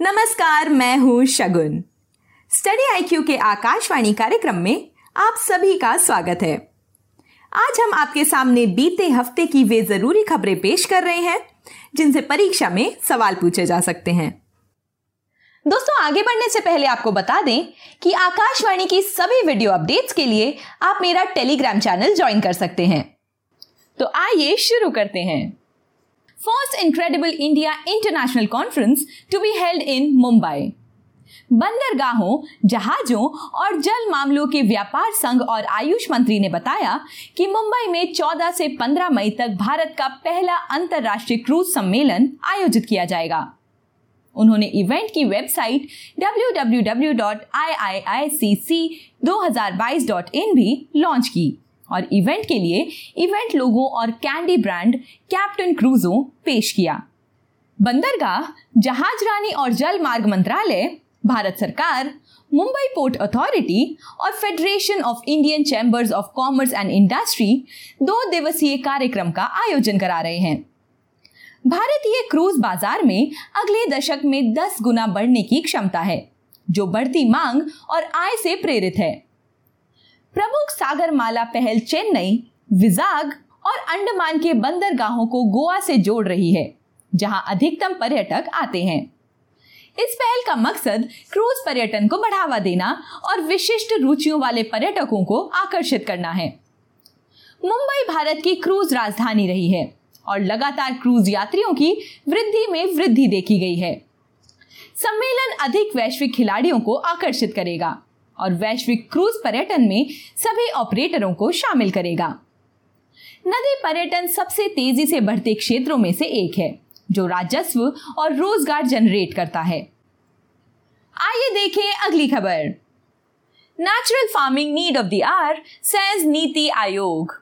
नमस्कार, मैं हूँ शगुन। स्टडी आईक्यू के आकाशवाणी कार्यक्रम में आप सभी का स्वागत है। आज हम आपके सामने बीते हफ़्ते की वे ज़रूरी खबरें पेश कर रहे हैं, जिनसे परीक्षा में सवाल पूछे जा सकते हैं। दोस्तों, आगे बढ़ने से पहले आपको बता दें कि आकाशवाणी की सभी वीडियो अपडेट्स के लिए आप मेरा टेलीग्राम चैनल ज्वाइन कर सकते हैं। तो आइए शुरू करते हैं। First incredible India international conference to be held in Mumbai बंदरगाहों, जहाजों और जल मामलों के व्यापार संघ और आयुष मंत्री ने बताया कि मुंबई में 14 से 15 मई तक भारत का पहला अंतर्राष्ट्रीय क्रूज सम्मेलन आयोजित किया जाएगा। उन्होंने इवेंट की वेबसाइट www.iiicc2022.in भी लॉन्च की। और इवेंट के लिए इवेंट लोगों और कैंडी ब्रांड कैप्टन क्रूजो पेश किया। बंदरगाह, जहाज़ रानी और जल मार्ग मंत्रालय, भारत सरकार, मुंबई पोर्ट अथॉरिटी और federation of Indian chambers of commerce and industry दो दिवसीय कार्यक्रम का आयोजन करा रहे हैं। भारतीय क्रूज बाज़ार में अगले दशक में 10 गुना बढ़ने की क्षमता है, जो बढ़ती मांग और आय से प्रेरित है। प्रमुख सागरमाला पहल चेन्नई, विजाग और अंडमान के बंदरगाहों को गोवा से जोड़ रही है, जहाँ अधिकतम पर्यटक आते हैं। इस पहल का मकसद क्रूज पर्यटन को बढ़ावा देना और विशिष्ट रुचियों वाले पर्यटकों को आकर्षित करना है। मुंबई भारत की क्रूज राजधानी रही है और लगातार क्रूज यात्रियों की वृद्धि में वृद्धि देखी गई है। सम्मेलन अधिक वैश्विक खिलाड़ियों को आकर्षित करेगा। और वैश्विक क्रूज पर्यटन में सभी ऑपरेटरों को शामिल करेगा। नदी पर्यटन सबसे तेज़ी से बढ़ते क्षेत्रों में से एक है, जो राजस्व और रोज़गार जनरेट करता है। आइए देखें अगली खबर। Natural farming need of the hour says NITI Aayog.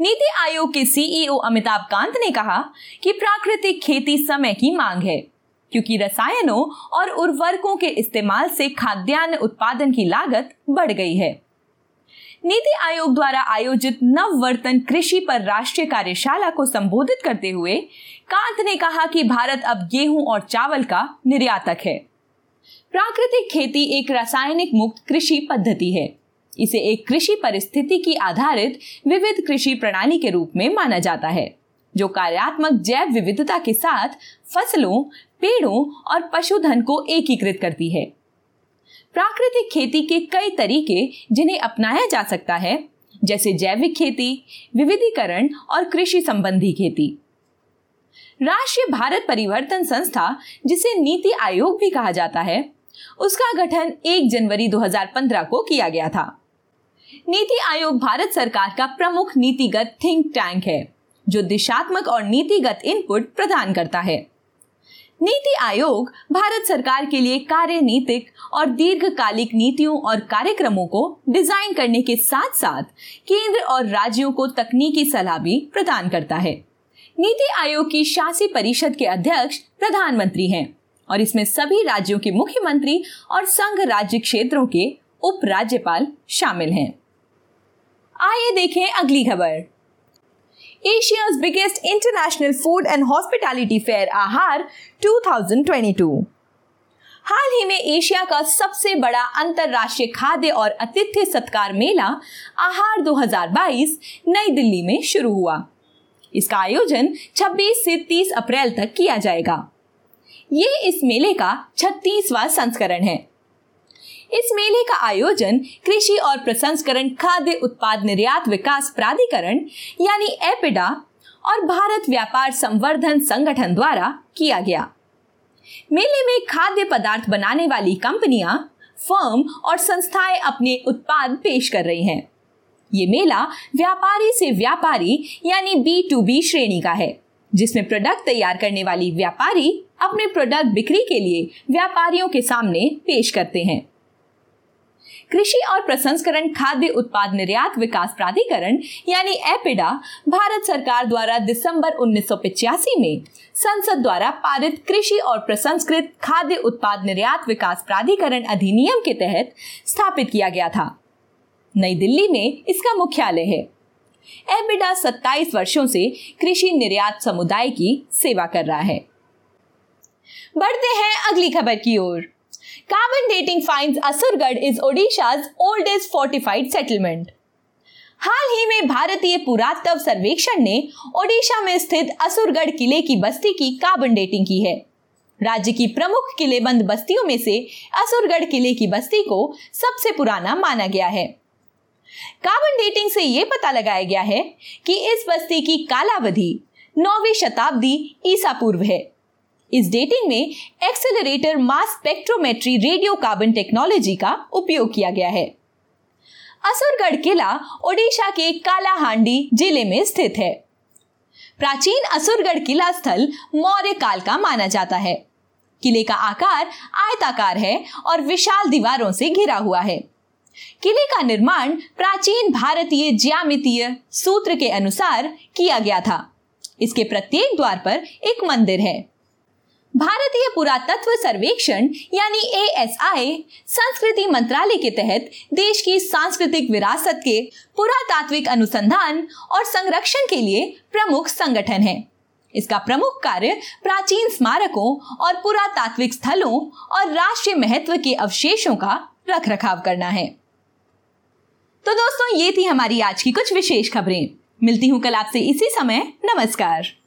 NITI आयोग के सीईओ अमिताभ कांत ने कहा कि प्राकृतिक खेती समय की मांग है। क्योंकि रसायनों और उर्वरकों के इस्तेमाल से खाद्यान्न उत्पादन की लागत बढ़ गई है। नीति आयोग द्वारा आयोजित नववर्तन कृषि पर राष्ट्रीय कार्यशाला को संबोधित करते हुए कांत ने कहा कि भारत अब गेहूँ और चावल का निर्यातक है। प्राकृतिक खेती एक रासायनिक मुक्त कृषि पद्धति है। इसे एक कृषि परिस्थिति की आधारित विविध कृषि प्रणाली के रूप में माना जाता है। जो कार्यात्मक जैव विविधता के साथ फ़सलों, पेड़ों और पशुधन को एकीकृत करती है। प्राकृतिक खेती के कई तरीके जिन्हें अपनाया जा सकता है, जैसे जैविक खेती, विविधीकरण और कृषि संबंधी खेती। राष्ट्रीय भारत परिवर्तन संस्था, जिसे नीति आयोग भी कहा जाता है, उसका गठन 1 जनवरी 2015 को किया गया था। नीति आयोग भारत सरकार का प्रमुख नीतिगत थिंक टैंक है। जो दिशात्मक और नीतिगत इनपुट प्रदान करता है। नीति आयोग भारत सरकार के लिए कार्यनीतिक और दीर्घकालिक नीतियों और कार्यक्रमों को डिज़ाइन करने के साथ साथ केंद्र और राज्यों को तकनीकी सलाह भी प्रदान करता है। नीति आयोग की शासी परिषद के अध्यक्ष प्रधानमंत्री हैं और इसमें सभी राज्यों के मुख्यमंत्री और संघ राज्य क्षेत्रों के उप राज्यपाल शामिल हैं। आइए देखें अगली खबर। Asia's biggest international food and hospitality fair आहार 2022 हाल ही में एशिया का सबसे बड़ा अंतरराष्ट्रीय खाद्य और अतिथ्य सत्कार मेला आहार 2022 नई दिल्ली में शुरू हुआ। इसका आयोजन 26 से 30 अप्रैल तक किया जाएगा। ये इस मेले का 36वां संस्करण है। इस मेले का आयोजन कृषि और प्रसंस्करण, खाद्य उत्पाद निर्यात, विकास, प्राधिकरण, यानी एपिडा और भारत व्यापार संवर्धन संगठन द्वारा किया गया। मेले में खाद्य पदार्थ बनाने वाली कंपनियाँ, फर्म और संस्थाएँ अपने उत्पाद पेश कर रही हैं। ये मेला व्यापारी से व्यापारी, यानी बी टू बी श्रेणी का है, जिसमें प्रोडक्ट तैयार करने वाली व्यापारी अपने प्रोडक्ट बिक्री के लिए व्यापारियों के सामने पेश करते हैं। कृषि और प्रसंस्करण, खाद्य उत्पाद निर्यात, विकास प्राधिकरण, यानी एपिडा, भारत सरकार द्वारा दिसंबर उन्नीस में संसद द्वारा पारित कृषि और प्रसंस्कृत खाद्य उत्पाद निर्यात, विकास प्राधिकरण अधिनियम के तहत स्थापित किया गया था। नई दिल्ली में इसका मुख्यालय है। एपिडा 27 वर्षों से कृषि निर्यात समुदाय की सेवा कर रहा है। बढ़ते हैं अगली खबर की ओर। Carbon dating finds Asurgarh is Odisha's oldest fortified settlement हाल ही में भारतीय पुरातत्व सर्वेक्षण ने ओडिशा में स्थित असुरगढ़ किले की बस्ती की कार्बन डेटिंग की है। राज्य की प्रमुख किलेबंद बस्तियों में से असुरगढ़ किले की बस्ती को सबसे पुराना माना गया है। कार्बन डेटिंग से यह पता लगाया गया है कि इस बस्ती की कालावधि नौवीं शताब्दी ईसा पूर्व है। इस डेटिंग में accelerator mass spectrometry radio carbon technology का उपयोग किया गया है। असुरगढ़ किला ओडिशा के कालाहांडी ज़िले में स्थित है। प्राचीन असुरगढ़ किला स्थल मौर्य काल का माना जाता है। किले का आकार आयताकार है और विशाल दीवारों से घिरा हुआ है। किले का निर्माण प्राचीन भारतीय ज्यामितीय सूत्र के अनुसार किया गया था। इसके प्रत्येक द्वार पर एक मंदिर है। भारतीय पुरातत्व सर्वेक्षण, यानी एएसआई संस्कृति मंत्रालय के तहत देश की सांस्कृतिक विरासत के पुरातात्विक अनुसंधान और संरक्षण के लिए प्रमुख संगठन है। इसका प्रमुख कार्य प्राचीन स्मारकों और पुरातात्विक स्थलों और राष्ट्रीय महत्व के अवशेषों का रख रखाव करना है। तो दोस्तों, ये थी हमारी आज की कुछ विशेष खबरें। मिलती हूँ कल आपसे इसी समय। नमस्कार।